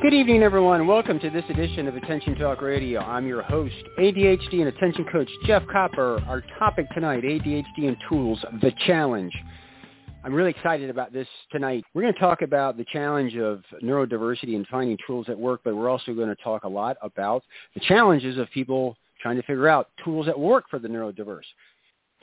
Good evening, everyone. Welcome to this edition of Attention Talk Radio. I'm your host, ADHD and Attention Coach Jeff Copper. Our topic tonight, ADHD and Tools, the challenge. I'm really excited about this tonight. We're going to talk about the challenge of neurodiversity and finding tools at work, but we're also going to talk a lot about the challenges of people trying to figure out tools that work for the neurodiverse.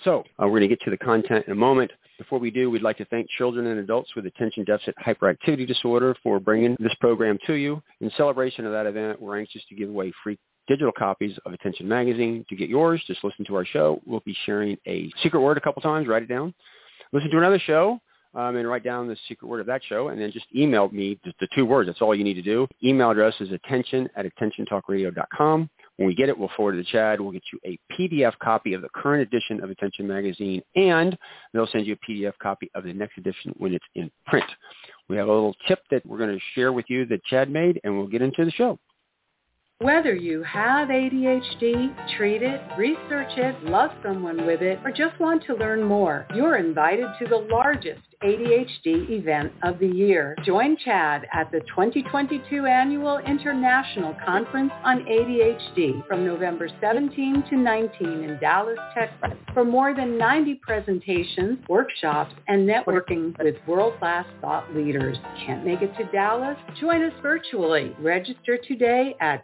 So uh, we're going to get to the content in a moment. Before we do, we'd like to thank children and adults with attention deficit hyperactivity disorder for bringing this program to you. In celebration of that event, we're anxious to give away free digital copies of Attention Magazine. To get yours, just listen to our show. We'll be sharing a secret word a couple times. Write it down. Listen to another show um, and write down the secret word of that show, and then just email me the, the two words. That's all you need to do. Email address is attention at attentiontalkradio.com. When we get it, we'll forward it to CHADD. We'll get you a PDF copy of the current edition of Attention Magazine, and they'll send you a PDF copy of the next edition when it's in print. We have a little tip that we're going to share with you that CHADD made, and we'll get into the show. Whether you have ADHD, treat it, research it, love someone with it, or just want to learn more, you're invited to the largest ADHD event of the year. Join CHADD at the 2022 Annual International Conference on ADHD from November 17 to 19 in Dallas, Texas for more than 90 presentations, workshops, and networking with world-class thought leaders. Can't make it to Dallas? Join us virtually. Register today at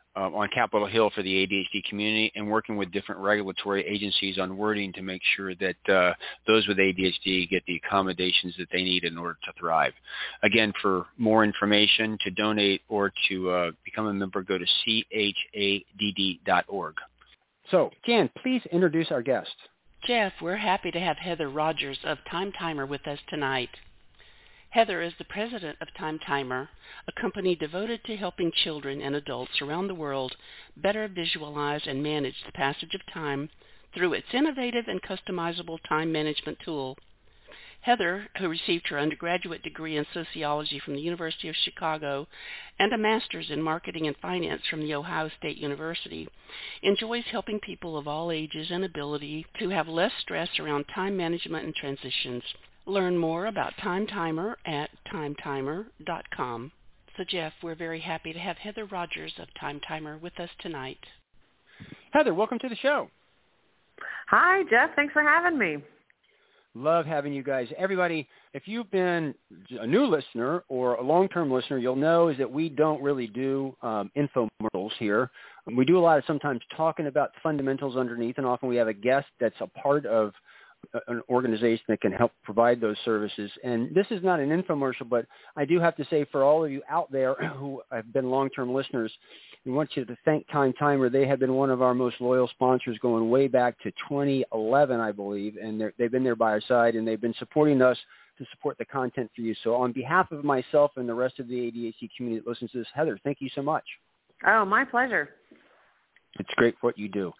uh, on Capitol Hill for the ADHD community and working with different regulatory agencies on wording to make sure that uh, those with ADHD get the accommodations that they need in order to thrive. Again, for more information, to donate or to uh, become a member, go to chadd.org. So, Jan, please introduce our guest. Jeff, we're happy to have Heather Rogers of Time Timer with us tonight. Heather is the president of Time Timer, a company devoted to helping children and adults around the world better visualize and manage the passage of time through its innovative and customizable time management tool. Heather, who received her undergraduate degree in sociology from the University of Chicago and a master's in marketing and finance from the Ohio State University, enjoys helping people of all ages and ability to have less stress around time management and transitions. Learn more about Time Timer at timetimer.com. So Jeff, we're very happy to have Heather Rogers of Time Timer with us tonight. Heather, welcome to the show. Hi, Jeff. Thanks for having me. Love having you guys. Everybody, if you've been a new listener or a long-term listener, you'll know is that we don't really do um, infomercials here. We do a lot of sometimes talking about fundamentals underneath, and often we have a guest that's a part of an organization that can help provide those services. And this is not an infomercial, but I do have to say for all of you out there who have been long-term listeners, we want you to thank Time Timer. They have been one of our most loyal sponsors going way back to 2011, I believe, and they've been there by our side, and they've been supporting us to support the content for you. So on behalf of myself and the rest of the ADHD community that listens to this, Heather, thank you so much. Oh, my pleasure. It's great what you do.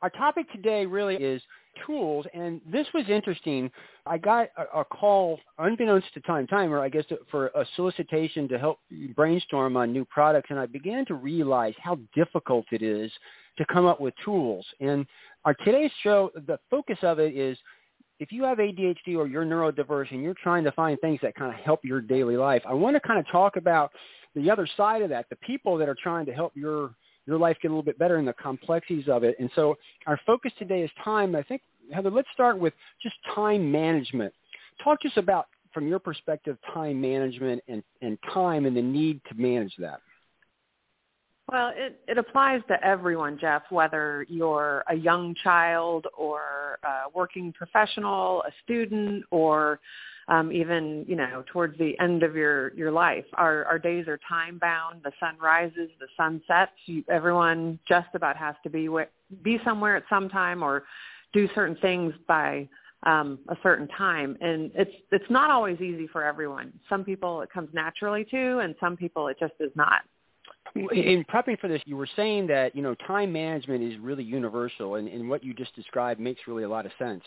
Our topic today really is tools, and this was interesting. I got a, a call, unbeknownst to Time Timer, I guess, to, for a solicitation to help brainstorm on new products, and I began to realize how difficult it is to come up with tools. And our today's show, the focus of it is if you have ADHD or you're neurodiverse and you're trying to find things that kind of help your daily life, I want to kind of talk about the other side of that, the people that are trying to help your your life get a little bit better and the complexities of it. And so our focus today is time. I think, Heather, let's start with just time management. Talk to us about, from your perspective, time management and, and time and the need to manage that. Well, it, it applies to everyone, Jeff, whether you're a young child or a working professional, a student, or um, even you know towards the end of your your life. Our our days are time bound. The sun rises, the sun sets. You, everyone just about has to be be somewhere at some time or do certain things by um, a certain time, and it's it's not always easy for everyone. Some people it comes naturally to, and some people it just is not. In prepping for this, you were saying that you know time management is really universal, and, and what you just described makes really a lot of sense.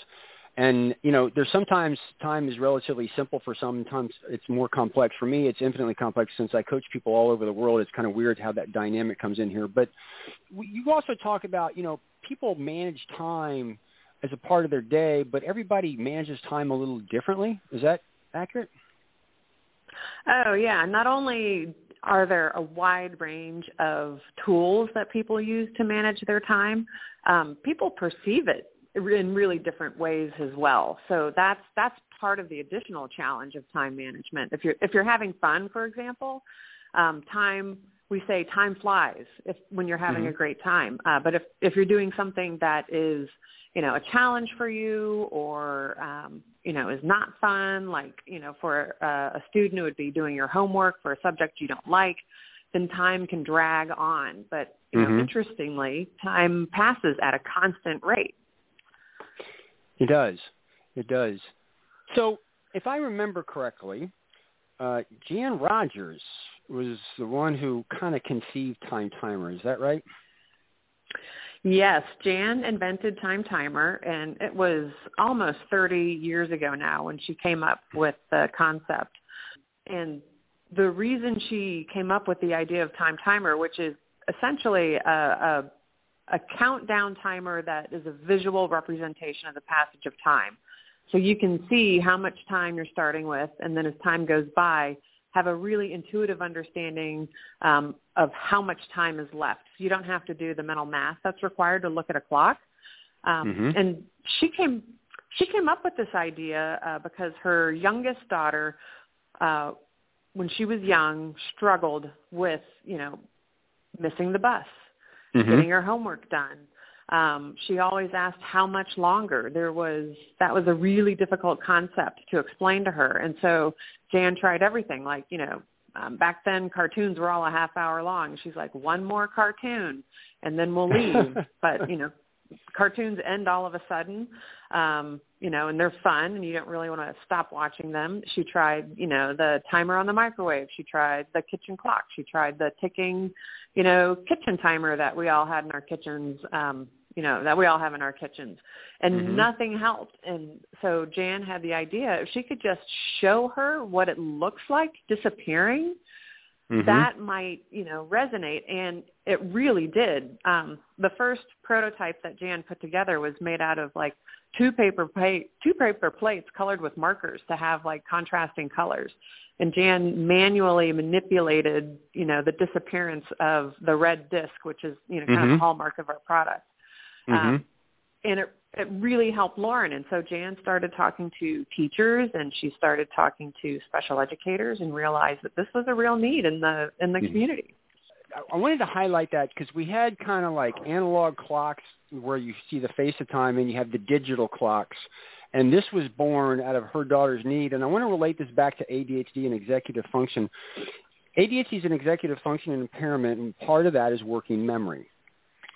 And you know, there's sometimes time is relatively simple for some. Sometimes it's more complex. For me, it's infinitely complex since I coach people all over the world. It's kind of weird how that dynamic comes in here. But you also talk about you know people manage time as a part of their day, but everybody manages time a little differently. Is that accurate? Oh yeah. Not only are there a wide range of tools that people use to manage their time, um, people perceive it in really different ways as well. So that's that's part of the additional challenge of time management. If you're if you're having fun, for example, um, time we say time flies if when you're having mm-hmm. a great time. Uh, but if if you're doing something that is you know a challenge for you or um, you know is not fun, like you know for a, a student it would be doing your homework for a subject you don't like, then time can drag on. But you know, mm-hmm. interestingly, time passes at a constant rate. It does. It does. So if I remember correctly, uh, Jan Rogers was the one who kind of conceived Time Timer. Is that right? Yes, Jan invented Time Timer, and it was almost 30 years ago now when she came up with the concept. And the reason she came up with the idea of Time Timer, which is essentially a, a a countdown timer that is a visual representation of the passage of time. So you can see how much time you're starting with, and then as time goes by, have a really intuitive understanding um, of how much time is left. So you don't have to do the mental math that's required to look at a clock. Um, mm-hmm. And she came she came up with this idea uh, because her youngest daughter, uh, when she was young, struggled with you know missing the bus mm-hmm. getting her homework done. Um, she always asked how much longer. There was that was a really difficult concept to explain to her, and so Jan tried everything. Like you know, um, back then cartoons were all a half hour long. She's like, one more cartoon, and then we'll leave. but you know, cartoons end all of a sudden um you know and they're fun and you don't really want to stop watching them. She tried you know the timer on the microwave. She tried the kitchen clock. She tried the ticking you know kitchen timer that we all had in our kitchens um you know that we all have in our kitchens. And mm-hmm. nothing helped. And so jan had the idea if she could just show her what it looks like disappearing mm-hmm. that might you know resonate and it really did um the first prototype that jan put together was made out of like two paper plate two paper plates colored with markers to have like contrasting colors and jan manually manipulated you know the disappearance of the red disc which is you know kind mm-hmm. of hallmark of our product mm-hmm. um, and it it really helped Lauren. And so Jan started talking to teachers and she started talking to special educators and realized that this was a real need in the in the mm-hmm. community. I wanted to highlight that because we had kind of like analog clocks where you see the face of time and you have the digital clocks. And this was born out of her daughter's need. And I want to relate this back to ADHD and executive function. ADHD is an executive function and impairment, and part of that is working memory.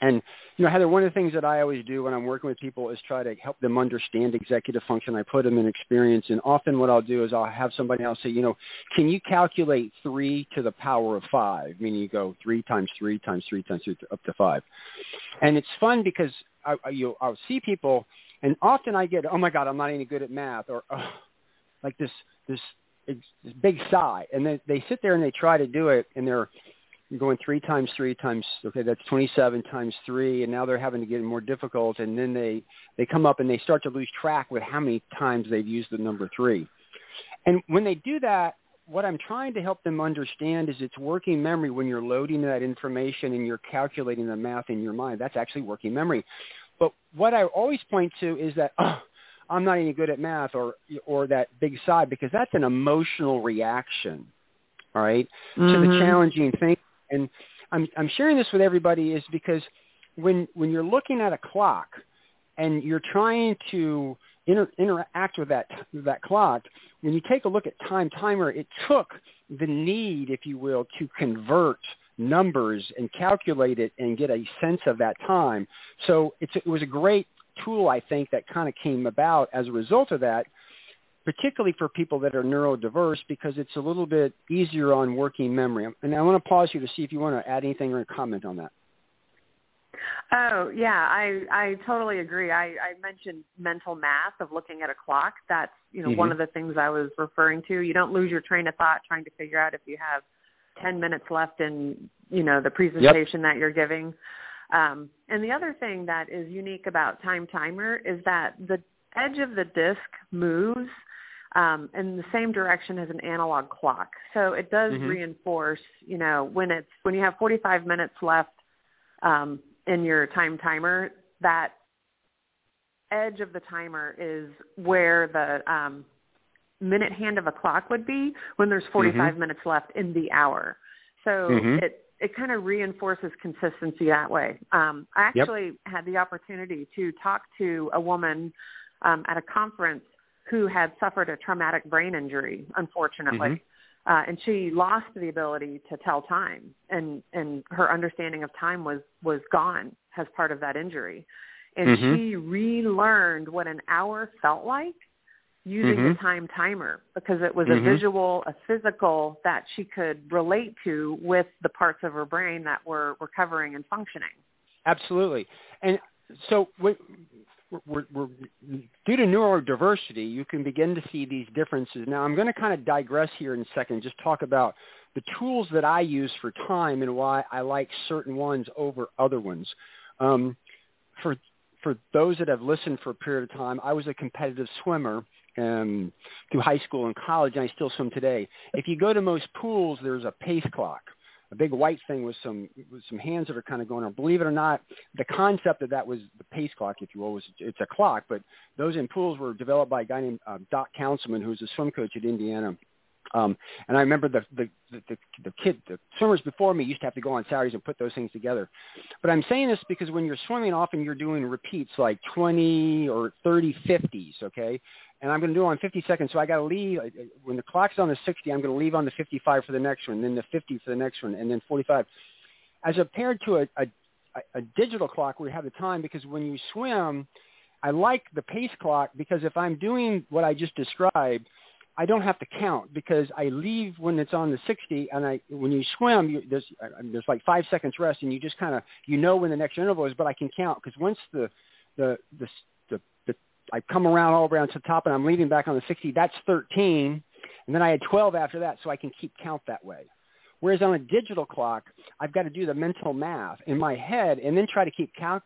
And you know, Heather, one of the things that I always do when I'm working with people is try to help them understand executive function. I put them in experience, and often what I'll do is I'll have somebody else say, you know, can you calculate three to the power of five? Meaning you go three times three times three times three up to five. And it's fun because I, I you I'll see people, and often I get, oh my God, I'm not any good at math, or oh, like this this this big sigh, and then they sit there and they try to do it, and they're you're going three times three times okay that's 27 times three and now they're having to get more difficult and then they they come up and they start to lose track with how many times they've used the number three and when they do that what i'm trying to help them understand is it's working memory when you're loading that information and you're calculating the math in your mind that's actually working memory but what i always point to is that oh, i'm not any good at math or or that big side because that's an emotional reaction all right, mm-hmm. to the mm-hmm. challenging thing and I'm, I'm sharing this with everybody is because when, when you're looking at a clock and you're trying to inter- interact with that that clock. When you take a look at time timer, it took the need, if you will, to convert numbers and calculate it and get a sense of that time. So it was a great tool, I think, that kind of came about as a result of that, particularly for people that are neurodiverse because it's a little bit easier on working memory. And I want to pause you to see if you want to add anything or comment on that. Oh yeah, I I totally agree. I, I mentioned mental math of looking at a clock. That's you know mm-hmm. one of the things I was referring to. You don't lose your train of thought trying to figure out if you have ten minutes left in you know the presentation yep. that you're giving. Um, and the other thing that is unique about Time Timer is that the edge of the disc moves um, in the same direction as an analog clock. So it does mm-hmm. reinforce, you know, when it's when you have 45 minutes left um, in your time timer, that edge of the timer is where the um, minute hand of a clock would be when there's 45 mm-hmm. minutes left in the hour. So mm-hmm. it it kind of reinforces consistency that way. Um, I actually yep. had the opportunity to talk to a woman um, at a conference who had suffered a traumatic brain injury, unfortunately. Mm-hmm uh, and she lost the ability to tell time, and and her understanding of time was was gone as part of that injury, and mm-hmm. she relearned what an hour felt like using mm-hmm. the time timer because it was mm-hmm. a visual, a physical that she could relate to with the parts of her brain that were recovering and functioning. Absolutely, and so we're, we're, due to neurodiversity, you can begin to see these differences. Now, I'm going to kind of digress here in a second, just talk about the tools that I use for time and why I like certain ones over other ones. Um, for for those that have listened for a period of time, I was a competitive swimmer um, through high school and college, and I still swim today. If you go to most pools, there's a pace clock a big white thing with some with some hands that are kind of going on. Believe it or not, the concept of that was the pace clock, if you will, was it's a clock, but those in pools were developed by a guy named uh, Doc Counsilman, who's a swim coach at Indiana. Um, and I remember the, the, the, the kid, the swimmers before me used to have to go on Saturdays and put those things together. But I'm saying this because when you're swimming, often you're doing repeats like 20 or 30 50s, okay? and I'm going to do it on 50 seconds. So I got to leave when the clock's on the 60. I'm going to leave on the 55 for the next one, then the 50 for the next one, and then 45. As compared to a, a, a digital clock where you have the time, because when you swim, I like the pace clock because if I'm doing what I just described, I don't have to count because I leave when it's on the 60, and I when you swim, you, there's uh, there's like five seconds rest, and you just kind of you know when the next interval is, but I can count because once the the the I come around all around to the top and I'm leaving back on the 60, that's 13. And then I had 12 after that, so I can keep count that way. Whereas on a digital clock, I've got to do the mental math in my head and then try to keep count,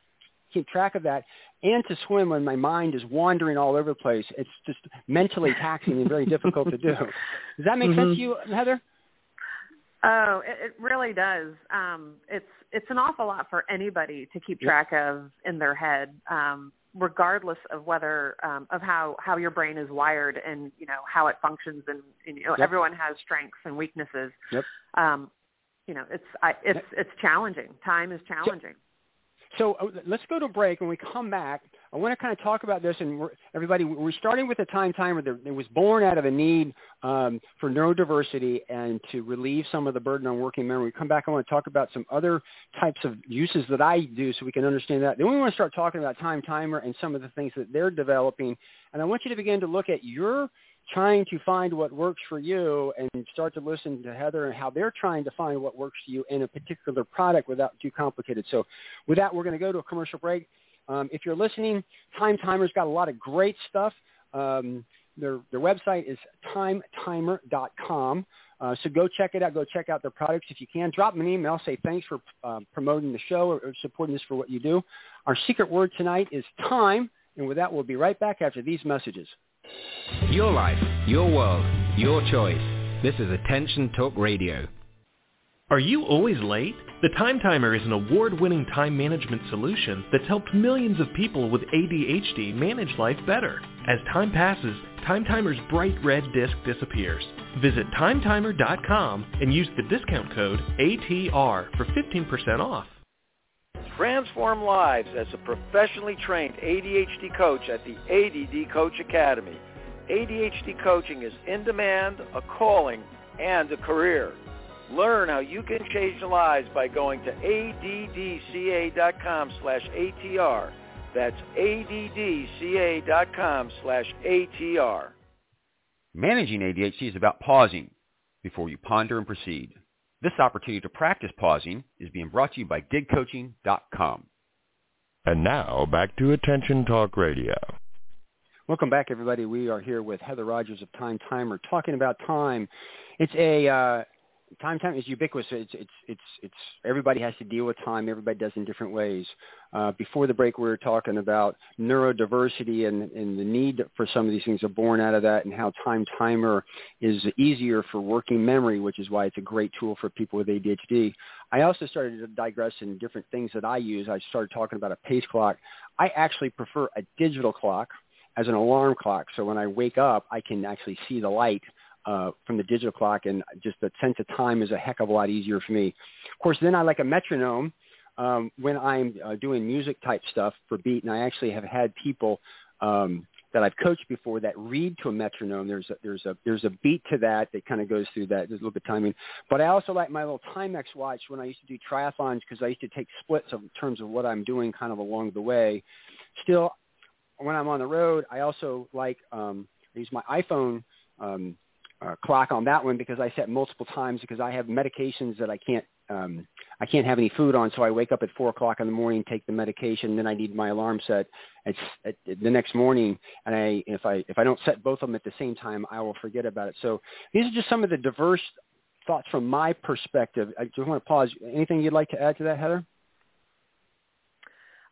keep track of that. And to swim when my mind is wandering all over the place, it's just mentally taxing and very difficult to do. Does that make mm-hmm. sense to you, Heather? Oh, it, it really does. Um, it's it's an awful lot for anybody to keep track of in their head. Um, regardless of whether um, of how how your brain is wired and you know how it functions and, and you know yep. everyone has strengths and weaknesses yep. um you know it's I, it's it's challenging time is challenging so uh, let's go to break. When we come back, I want to kind of talk about this. And we're, everybody, we're starting with a time timer that was born out of a need um, for neurodiversity and to relieve some of the burden on working memory. We come back, I want to talk about some other types of uses that I do so we can understand that. Then we want to start talking about time timer and some of the things that they're developing. And I want you to begin to look at your trying to find what works for you and start to listen to Heather and how they're trying to find what works for you in a particular product without too complicated. So with that, we're going to go to a commercial break. Um, if you're listening, Time Timer's got a lot of great stuff. Um, their, their website is timetimer.com. Uh, so go check it out. Go check out their products if you can. Drop them an email. Say thanks for uh, promoting the show or, or supporting this for what you do. Our secret word tonight is time. And with that, we'll be right back after these messages. Your life, your world, your choice. This is Attention Talk Radio. Are you always late? The Time Timer is an award-winning time management solution that's helped millions of people with ADHD manage life better. As time passes, Time Timer's bright red disc disappears. Visit timetimer.com and use the discount code ATR for 15% off. Transform lives as a professionally trained ADHD coach at the ADD Coach Academy. ADHD coaching is in demand, a calling, and a career. Learn how you can change lives by going to addca.com slash ATR. That's addca.com slash ATR. Managing ADHD is about pausing before you ponder and proceed. This opportunity to practice pausing is being brought to you by digcoaching.com. And now back to Attention Talk Radio. Welcome back, everybody. We are here with Heather Rogers of Time Timer talking about time. It's a uh, time time is ubiquitous. It's it's it's it's everybody has to deal with time. Everybody does in different ways. Uh, before the break, we were talking about neurodiversity and, and the need for some of these things are born out of that, and how time timer is easier for working memory, which is why it's a great tool for people with ADHD. I also started to digress in different things that I use. I started talking about a pace clock. I actually prefer a digital clock as an alarm clock, so when I wake up, I can actually see the light uh, from the digital clock, and just the sense of time is a heck of a lot easier for me. Of course, then I like a metronome um, when I'm uh, doing music type stuff for beat, and I actually have had people um, that I've coached before that read to a metronome. There's a, there's a there's a beat to that that kind of goes through that. There's a little bit of timing, but I also like my little Timex watch when I used to do triathlons because I used to take splits of, in terms of what I'm doing kind of along the way. Still, when I'm on the road, I also like um, I use my iPhone um, uh, clock on that one because I set multiple times because I have medications that I can't um, I can't have any food on, so I wake up at four o'clock in the morning, take the medication, then I need my alarm set at, at, at the next morning, and I if I if I don't set both of them at the same time, I will forget about it. So these are just some of the diverse thoughts from my perspective. I just want to pause. Anything you'd like to add to that, Heather?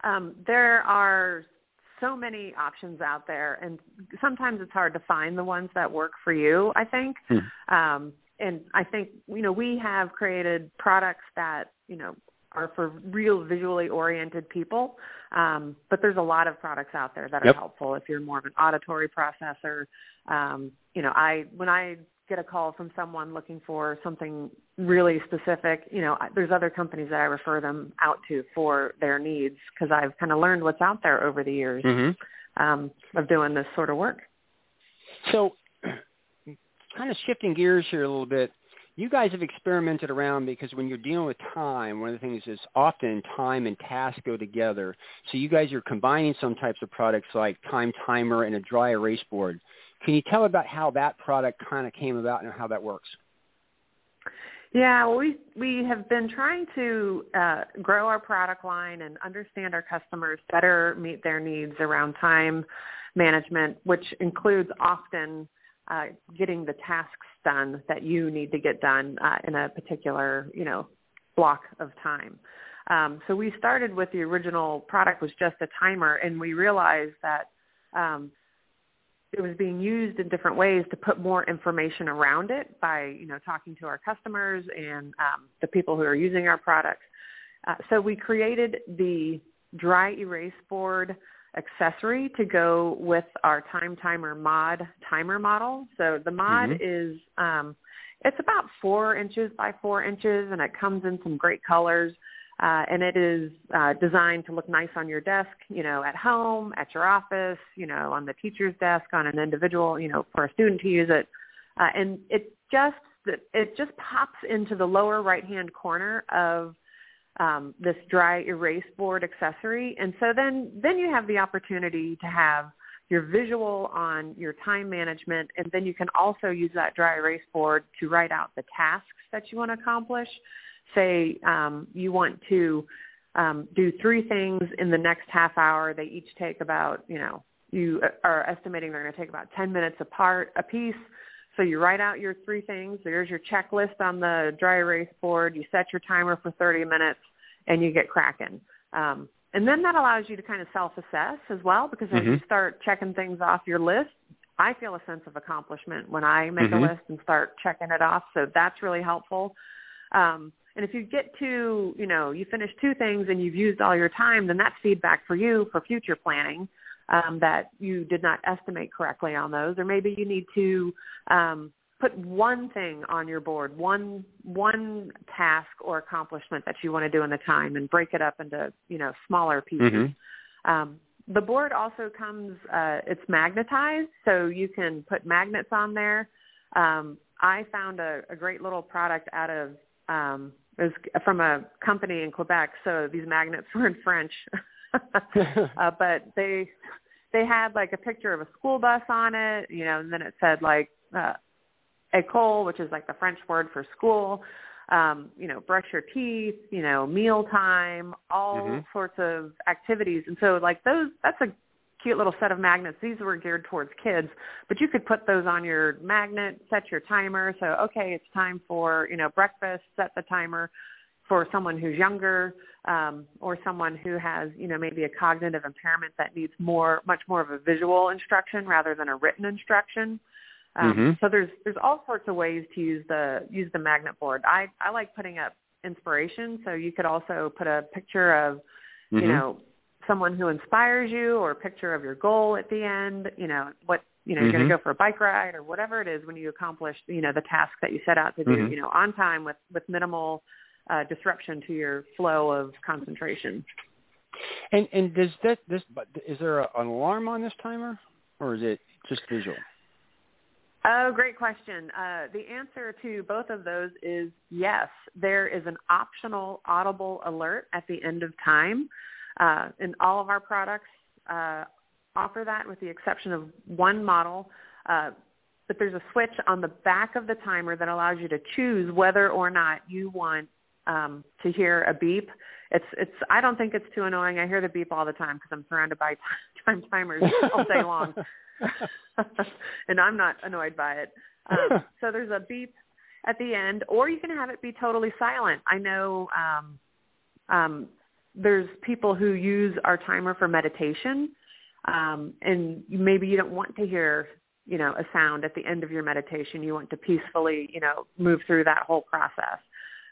Um, there are so many options out there and sometimes it's hard to find the ones that work for you i think. Hmm. um, and i think you know we have created products that you know are for real visually oriented people um, but there's a lot of products out there that are helpful if you're more of an auditory processor. Um, you know i when i get a call from someone looking for something really specific, you know, there's other companies that I refer them out to for their needs because I've kind of learned what's out there over the years mm-hmm. um, of doing this sort of work. So, kind of shifting gears here a little bit, you guys have experimented around because when you're dealing with time, one of the things is often time and task go together. So you guys are combining some types of products like time timer and a dry erase board. Can you tell about how that product kind of came about and how that works? Yeah, we we have been trying to uh, grow our product line and understand our customers better, meet their needs around time management, which includes often uh, getting the tasks done that you need to get done uh, in a particular you know block of time. Um, so we started with the original product was just a timer, and we realized that um, it was being used in different ways to put more information around it by you know talking to our customers and um, the people who are using our products. Uh, so we created the dry erase board accessory to go with our time timer mod timer model. So the mod mm-hmm. is um, it's about four inches by four inches, and it comes in some great colors. Uh, and it is uh, designed to look nice on your desk, you know, at home, at your office, you know, on the teacher's desk, on an individual, you know, for a student to use it. Uh, and it just it just pops into the lower right hand corner of um, this dry erase board accessory, and so then then you have the opportunity to have your visual on your time management, and then you can also use that dry erase board to write out the tasks that you want to accomplish say um, you want to um, do three things in the next half hour. They each take about, you know, you are estimating they're going to take about 10 minutes apart a piece. So you write out your three things. There's your checklist on the dry erase board. You set your timer for 30 minutes, and you get cracking. Um, and then that allows you to kind of self-assess as well, because as mm-hmm. you start checking things off your list, I feel a sense of accomplishment when I make mm-hmm. a list and start checking it off. So that's really helpful. Um, and if you get to, you know, you finish two things and you've used all your time, then that's feedback for you for future planning um, that you did not estimate correctly on those. Or maybe you need to um, put one thing on your board, one one task or accomplishment that you want to do in the time, and break it up into you know smaller pieces. Mm-hmm. Um, the board also comes, uh, it's magnetized, so you can put magnets on there. Um, I found a, a great little product out of um, it was from a company in Quebec. So these magnets were in French, uh, but they they had like a picture of a school bus on it, you know, and then it said like uh, école, which is like the French word for school. Um, you know, brush your teeth, you know, meal time, all Mm-hmm. sorts of activities. And so like those, that's a cute little set of magnets. These were geared towards kids, but you could put those on your magnet, set your timer. So, okay, it's time for, you know, breakfast, set the timer for someone who's younger um, or someone who has, you know, maybe a cognitive impairment that needs more, much more of a visual instruction rather than a written instruction. Um, Mhm. So there's there's all sorts of ways to use the use the magnet board. I I like putting up inspiration, so you could also put a picture of you Mhm. know someone who inspires you or a picture of your goal at the end you know what you know you're going to go for a bike ride or whatever it is when you accomplish you know the task that you set out to do Mhm. you know on time with with minimal uh, disruption to your flow of concentration And and does that this but is there a, an alarm on this timer or is it just visual? Oh, great question. Uh, the answer to both of those is yes. There is an optional audible alert at the end of time. Uh, and all of our products uh, offer that with the exception of one model. Uh, but there's a switch on the back of the timer that allows you to choose whether or not you want um, to hear a beep. It's it's. I don't think it's too annoying. I hear the beep all the time because I'm surrounded by time timers all day long, and I'm not annoyed by it. Um, so there's a beep at the end, or you can have it be totally silent. I know um, um, there's people who use our timer for meditation, um, and maybe you don't want to hear you know a sound at the end of your meditation. You want to peacefully you know move through that whole process,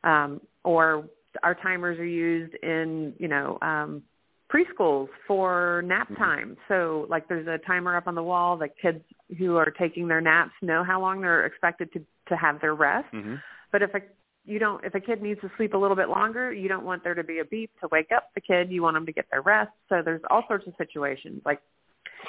um, or our timers are used in you know um, preschools for nap time. So like there's a timer up on the wall that kids who are taking their naps know how long they're expected to to have their rest. Mm-hmm. But if a you don't if a kid needs to sleep a little bit longer, you don't want there to be a beep to wake up the kid. You want them to get their rest. So there's all sorts of situations like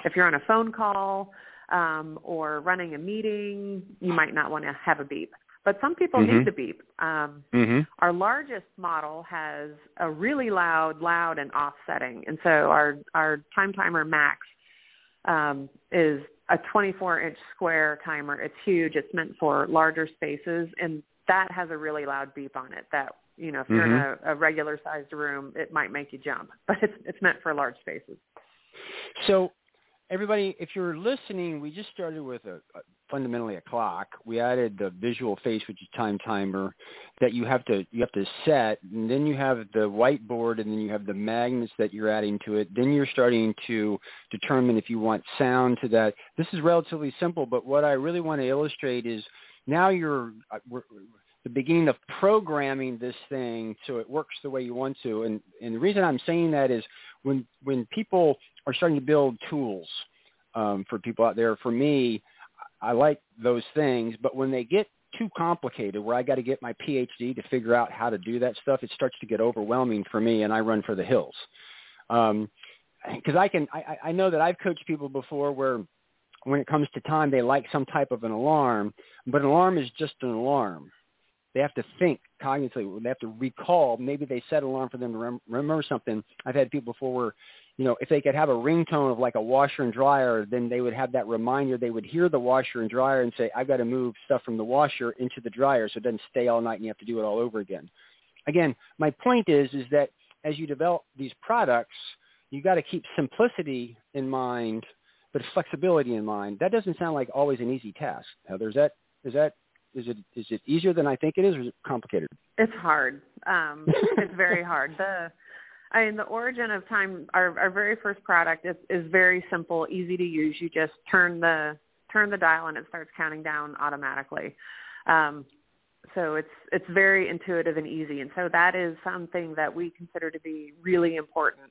if you're on a phone call um, or running a meeting, you might not want to have a beep. But some people Mhm. need the beep. Um, Mm-hmm. our largest model has a really loud, loud and off setting, and so our our time timer max um, is a 24 inch square timer. It's huge. It's meant for larger spaces, and that has a really loud beep on it. That you know, if you're in mm-hmm. a, a regular sized room, it might make you jump, but it's it's meant for large spaces. So, everybody, if you're listening, we just started with a, a fundamentally a clock. We added the visual face, which is time timer, that you have to you have to set, and then you have the whiteboard, and then you have the magnets that you're adding to it. Then you're starting to determine if you want sound to that. This is relatively simple, but what I really want to illustrate is now you're uh, the beginning of programming this thing so it works the way you want to. And and the reason I'm saying that is when when people are starting to build tools um, for people out there, for me, I like those things. But when they get too complicated, where I got to get my PhD to figure out how to do that stuff, it starts to get overwhelming for me, and I run for the hills. Um, because I can, I, I know that I've coached people before where when it comes to time, they like some type of an alarm, but an alarm is just an alarm. They have to think cognitively. They have to recall. Maybe they set an alarm for them to rem- remember something. I've had people before where, you know, if they could have a ringtone of like a washer and dryer, then they would have that reminder. They would hear the washer and dryer and say, "I've got to move stuff from the washer into the dryer so it doesn't stay all night and you have to do it all over again." Again, my point is, is that as you develop these products, you got to keep simplicity in mind, but flexibility in mind. That doesn't sound like always an easy task. Heather, is that is that is it is it easier than I think it is, or is it complicated? It's hard. Um, it's very hard. The I mean, the origin of time, our, our very first product is, is very simple, easy to use. You just turn the turn the dial and it starts counting down automatically. Um, so it's it's very intuitive and easy, and so that is something that we consider to be really important.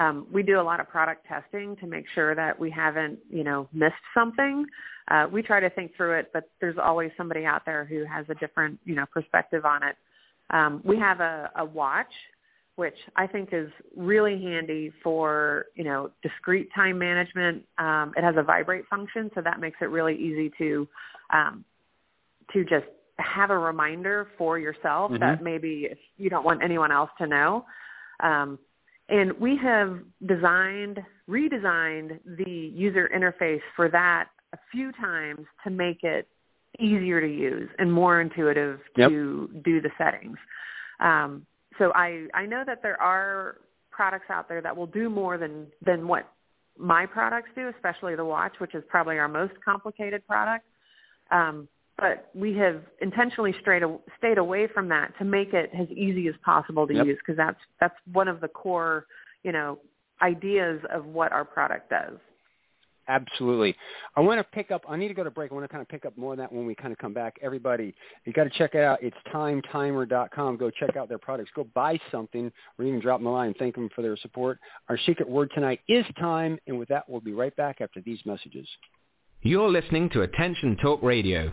Um, we do a lot of product testing to make sure that we haven't, you know, missed something. Uh, we try to think through it, but there's always somebody out there who has a different, you know, perspective on it. Um, we have a, a watch, which I think is really handy for, you know, discrete time management. Um, it has a vibrate function, so that makes it really easy to um, to just have a reminder for yourself mm-hmm. that maybe if you don't want anyone else to know. Um, and we have designed, redesigned the user interface for that a few times to make it easier to use and more intuitive yep. to do the settings. Um, so I, I know that there are products out there that will do more than, than what my products do, especially the watch, which is probably our most complicated product. Um, but we have intentionally strayed, stayed away from that to make it as easy as possible to yep. use because that's that's one of the core, you know, ideas of what our product does. Absolutely. I want to pick up, I need to go to break. I want to kind of pick up more of that when we kind of come back. Everybody, you got to check it out. It's timetimer.com. Go check out their products. Go buy something or even drop them a line. Thank them for their support. Our secret word tonight is time. And with that, we'll be right back after these messages. You're listening to Attention Talk Radio.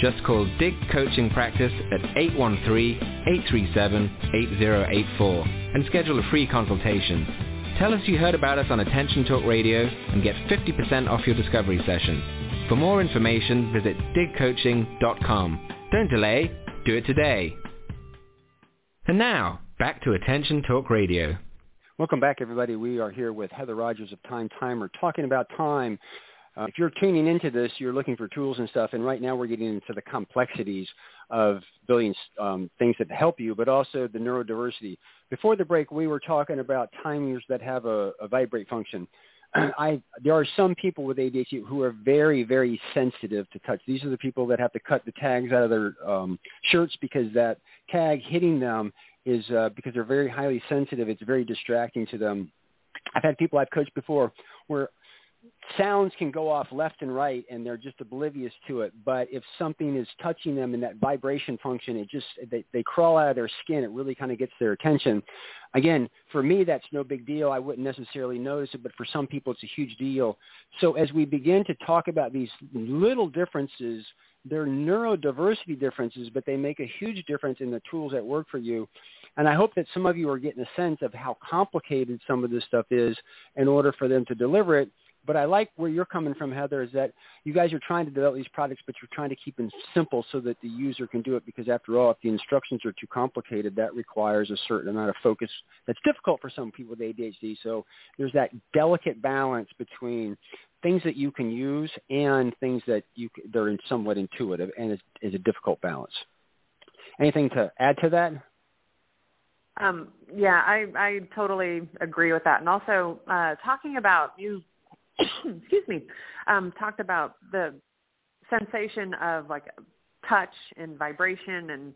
just call Dig Coaching Practice at 813-837-8084 and schedule a free consultation. Tell us you heard about us on Attention Talk Radio and get 50% off your discovery session. For more information, visit digcoaching.com. Don't delay, do it today. And now, back to Attention Talk Radio. Welcome back, everybody. We are here with Heather Rogers of Time Timer talking about time uh, if you're tuning into this, you're looking for tools and stuff, and right now we're getting into the complexities of building um, things that help you, but also the neurodiversity. Before the break, we were talking about timers that have a, a vibrate function. I, there are some people with ADHD who are very, very sensitive to touch. These are the people that have to cut the tags out of their um, shirts because that tag hitting them is uh, because they're very highly sensitive. It's very distracting to them. I've had people I've coached before where sounds can go off left and right and they're just oblivious to it. But if something is touching them in that vibration function it just they, they crawl out of their skin. It really kind of gets their attention. Again for me that's no big deal. I wouldn't necessarily notice it but for some people it's a huge deal. So as we begin to talk about these little differences they're neurodiversity differences but they make a huge difference in the tools that work for you. And I hope that some of you are getting a sense of how complicated some of this stuff is in order for them to deliver it but I like where you're coming from, Heather, is that you guys are trying to develop these products, but you're trying to keep them simple so that the user can do it. Because after all, if the instructions are too complicated, that requires a certain amount of focus. That's difficult for some people with ADHD. So there's that delicate balance between things that you can use and things that you they're somewhat intuitive, and it's, it's a difficult balance. Anything to add to that? Um, yeah, I, I totally agree with that. And also uh, talking about you excuse me, um, talked about the sensation of like touch and vibration and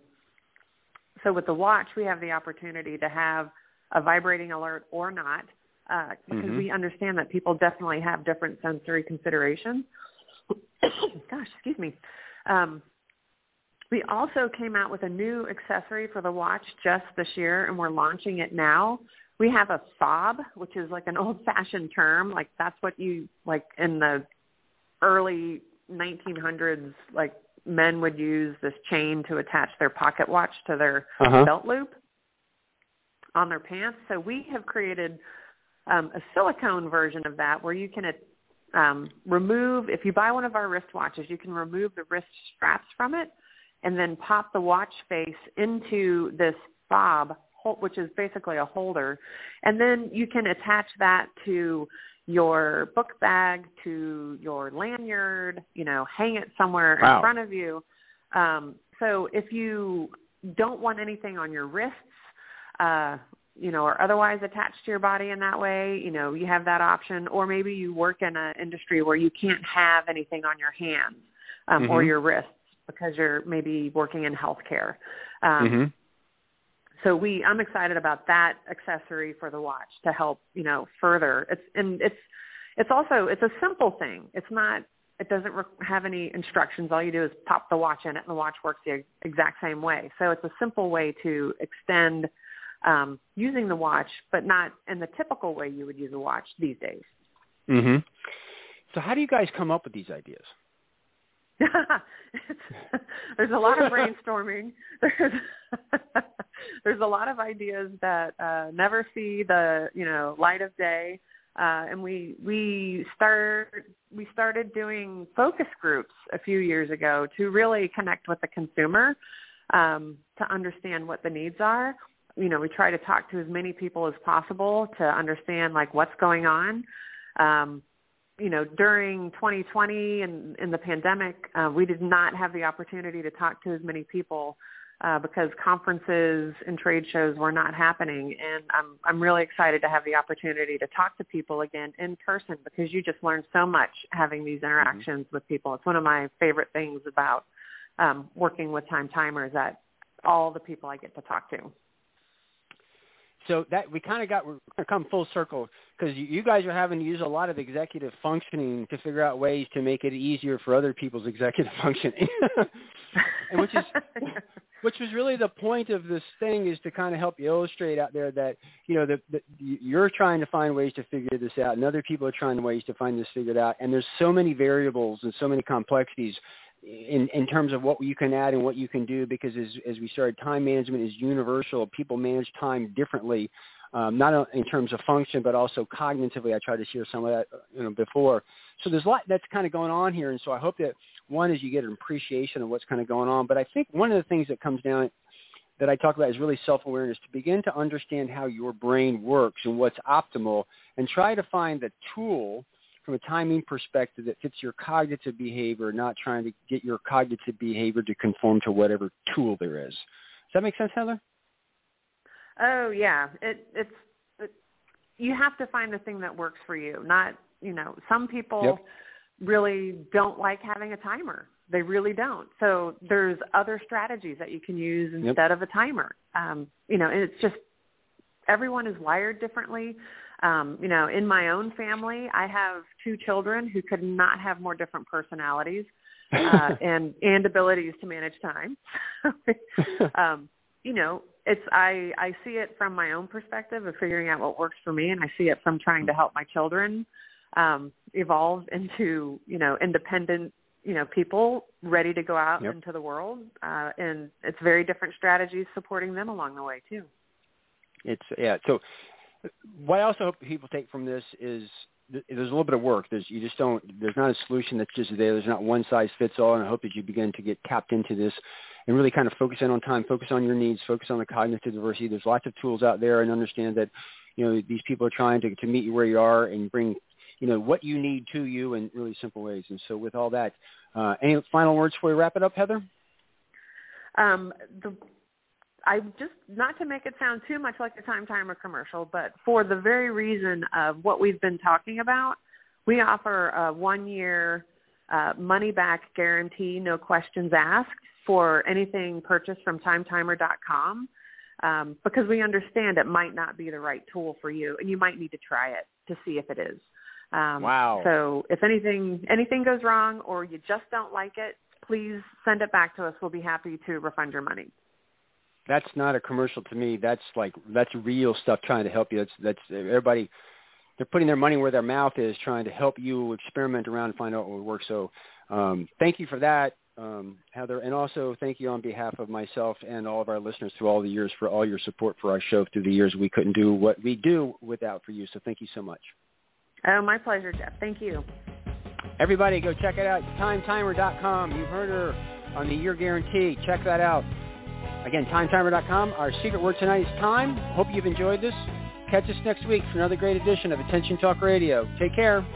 so with the watch we have the opportunity to have a vibrating alert or not uh, because mm-hmm. we understand that people definitely have different sensory considerations. Gosh, excuse me. Um, we also came out with a new accessory for the watch just this year, and we're launching it now we have a fob, which is like an old-fashioned term. Like that's what you like in the early 1900s. Like men would use this chain to attach their pocket watch to their uh-huh. belt loop on their pants. So we have created um, a silicone version of that where you can um, remove, if you buy one of our wristwatches, you can remove the wrist straps from it and then pop the watch face into this fob, which is basically a holder. And then you can attach that to your book bag, to your lanyard, you know, hang it somewhere wow. in front of you. Um, so if you don't want anything on your wrists, uh, you know, or otherwise attached to your body in that way, you know, you have that option. Or maybe you work in an industry where you can't have anything on your hands um, mm-hmm. or your wrists because you're maybe working in healthcare. Um, mm-hmm. So we, I'm excited about that accessory for the watch to help, you know, further. It's and it's it's also it's a simple thing. It's not it doesn't have any instructions. All you do is pop the watch in it, and the watch works the exact same way. So it's a simple way to extend um, using the watch, but not in the typical way you would use a watch these days. Mm-hmm. So how do you guys come up with these ideas? there's a lot of brainstorming. There's there's a lot of ideas that uh, never see the you know light of day. Uh, and we we start we started doing focus groups a few years ago to really connect with the consumer um, to understand what the needs are. You know, we try to talk to as many people as possible to understand like what's going on. Um, you know, during 2020 and in the pandemic, uh, we did not have the opportunity to talk to as many people uh, because conferences and trade shows were not happening. And I'm I'm really excited to have the opportunity to talk to people again in person because you just learn so much having these interactions mm-hmm. with people. It's one of my favorite things about um, working with Time Timer is that all the people I get to talk to so that we kind of got we're come full circle because you, you guys are having to use a lot of executive functioning to figure out ways to make it easier for other people's executive functioning, and which is which was really the point of this thing is to kind of help you illustrate out there that you know that you're trying to find ways to figure this out, and other people are trying ways to find this figured out, and there's so many variables and so many complexities in in terms of what you can add and what you can do because as as we started time management is universal. People manage time differently um, not in terms of function but also cognitively. I tried to share some of that you know before. So there's a lot that's kind of going on here and so i hope that one is you get an appreciation of what's kind of going on. But i think one of the things that comes down that I talk about is really self-awareness to begin to understand how your brain works and what's optimal and try to find the tool from a timing perspective that fits your cognitive behavior, not trying to get your cognitive behavior to conform to whatever tool there is. Does that make sense, Heather? Oh yeah, it, it's it, you have to find the thing that works for you. Not you know some people yep. really don't like having a timer. They really don't. So there's other strategies that you can use instead yep. of a timer. Um, you know, and it's just everyone is wired differently um, you know, in my own family, I have two children who could not have more different personalities uh, and and abilities to manage time. um, you know, it's I I see it from my own perspective of figuring out what works for me, and I see it from trying to help my children um, evolve into you know independent you know people ready to go out yep. into the world, uh, and it's very different strategies supporting them along the way too. It's yeah. So what I also hope people take from this is there's a little bit of work. There's you just don't. There's not a solution that's just there. There's not one size fits all. And I hope that you begin to get tapped into this and really kind of focus in on time, focus on your needs, focus on the cognitive diversity. There's lots of tools out there, and understand that you know these people are trying to to meet you where you are and bring you know what you need to you in really simple ways. And so with all that, uh, any final words before we wrap it up, Heather? Um, the I just not to make it sound too much like a time timer commercial, but for the very reason of what we've been talking about, we offer a one year uh, money back guarantee, no questions asked for anything purchased from timetimer.com um, because we understand it might not be the right tool for you and you might need to try it to see if it is. Um, wow. So if anything anything goes wrong or you just don't like it, please send it back to us. We'll be happy to refund your money that's not a commercial to me. That's like that's real stuff trying to help you. That's that's everybody. They're putting their money where their mouth is, trying to help you experiment around and find out what would work. So, um, thank you for that, um, Heather, and also thank you on behalf of myself and all of our listeners through all the years for all your support for our show through the years. We couldn't do what we do without for you. So, thank you so much. Oh, my pleasure, Jeff. Thank you. Everybody go check it out. TimeTimer.com. You've heard her on the year guarantee. Check that out. Again, TimeTimer.com. Our secret word tonight is time. Hope you've enjoyed this. Catch us next week for another great edition of Attention Talk Radio. Take care.